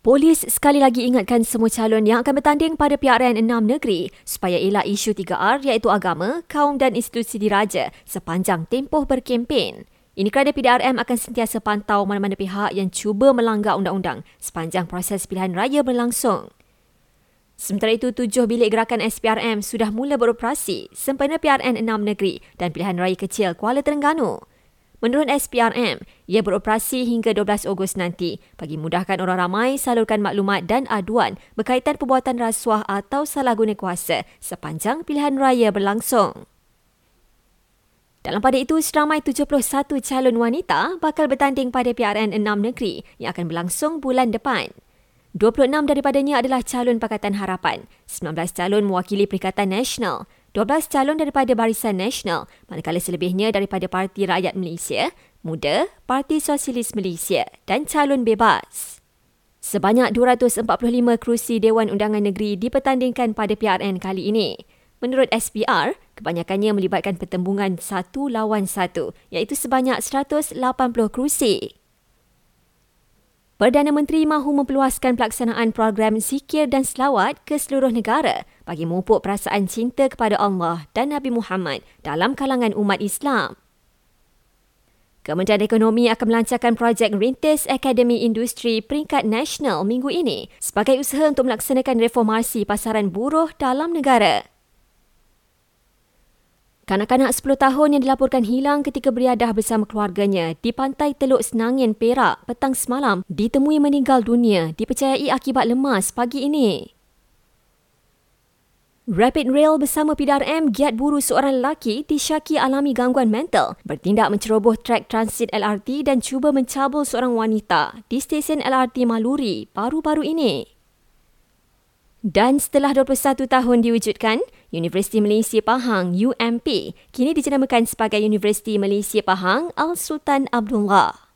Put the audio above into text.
Polis sekali lagi ingatkan semua calon yang akan bertanding pada PRN 6 negeri supaya elak isu 3R iaitu agama, kaum dan institusi diraja sepanjang tempoh berkempen. Ini kerana PDRM akan sentiasa pantau mana-mana pihak yang cuba melanggar undang-undang sepanjang proses pilihan raya berlangsung. Sementara itu, tujuh bilik gerakan SPRM sudah mula beroperasi sempena PRN 6 negeri dan pilihan raya kecil Kuala Terengganu. Menurut SPRM, ia beroperasi hingga 12 Ogos nanti bagi mudahkan orang ramai salurkan maklumat dan aduan berkaitan perbuatan rasuah atau salah guna kuasa sepanjang pilihan raya berlangsung. Dalam pada itu, seramai 71 calon wanita bakal bertanding pada PRN 6 negeri yang akan berlangsung bulan depan. 26 daripadanya adalah calon Pakatan Harapan, 19 calon mewakili Perikatan Nasional, 12 calon daripada Barisan Nasional, manakala selebihnya daripada Parti Rakyat Malaysia, Muda, Parti Sosialis Malaysia dan calon bebas. Sebanyak 245 kerusi Dewan Undangan Negeri dipertandingkan pada PRN kali ini. Menurut SPR, kebanyakannya melibatkan pertembungan satu lawan satu, iaitu sebanyak 180 kerusi. Perdana Menteri mahu memperluaskan pelaksanaan program zikir dan selawat ke seluruh negara bagi memupuk perasaan cinta kepada Allah dan Nabi Muhammad dalam kalangan umat Islam. Kementerian Ekonomi akan melancarkan projek Rintis Akademi Industri peringkat nasional minggu ini sebagai usaha untuk melaksanakan reformasi pasaran buruh dalam negara. Kanak-kanak 10 tahun yang dilaporkan hilang ketika beriadah bersama keluarganya di pantai Teluk Senangin, Perak petang semalam ditemui meninggal dunia dipercayai akibat lemas pagi ini. Rapid Rail bersama PDRM giat buru seorang lelaki disyaki alami gangguan mental bertindak menceroboh trek transit LRT dan cuba mencabul seorang wanita di stesen LRT Maluri baru-baru ini. Dan setelah 21 tahun diwujudkan, Universiti Malaysia Pahang UMP kini dijenamakan sebagai Universiti Malaysia Pahang Al Sultan Abdullah.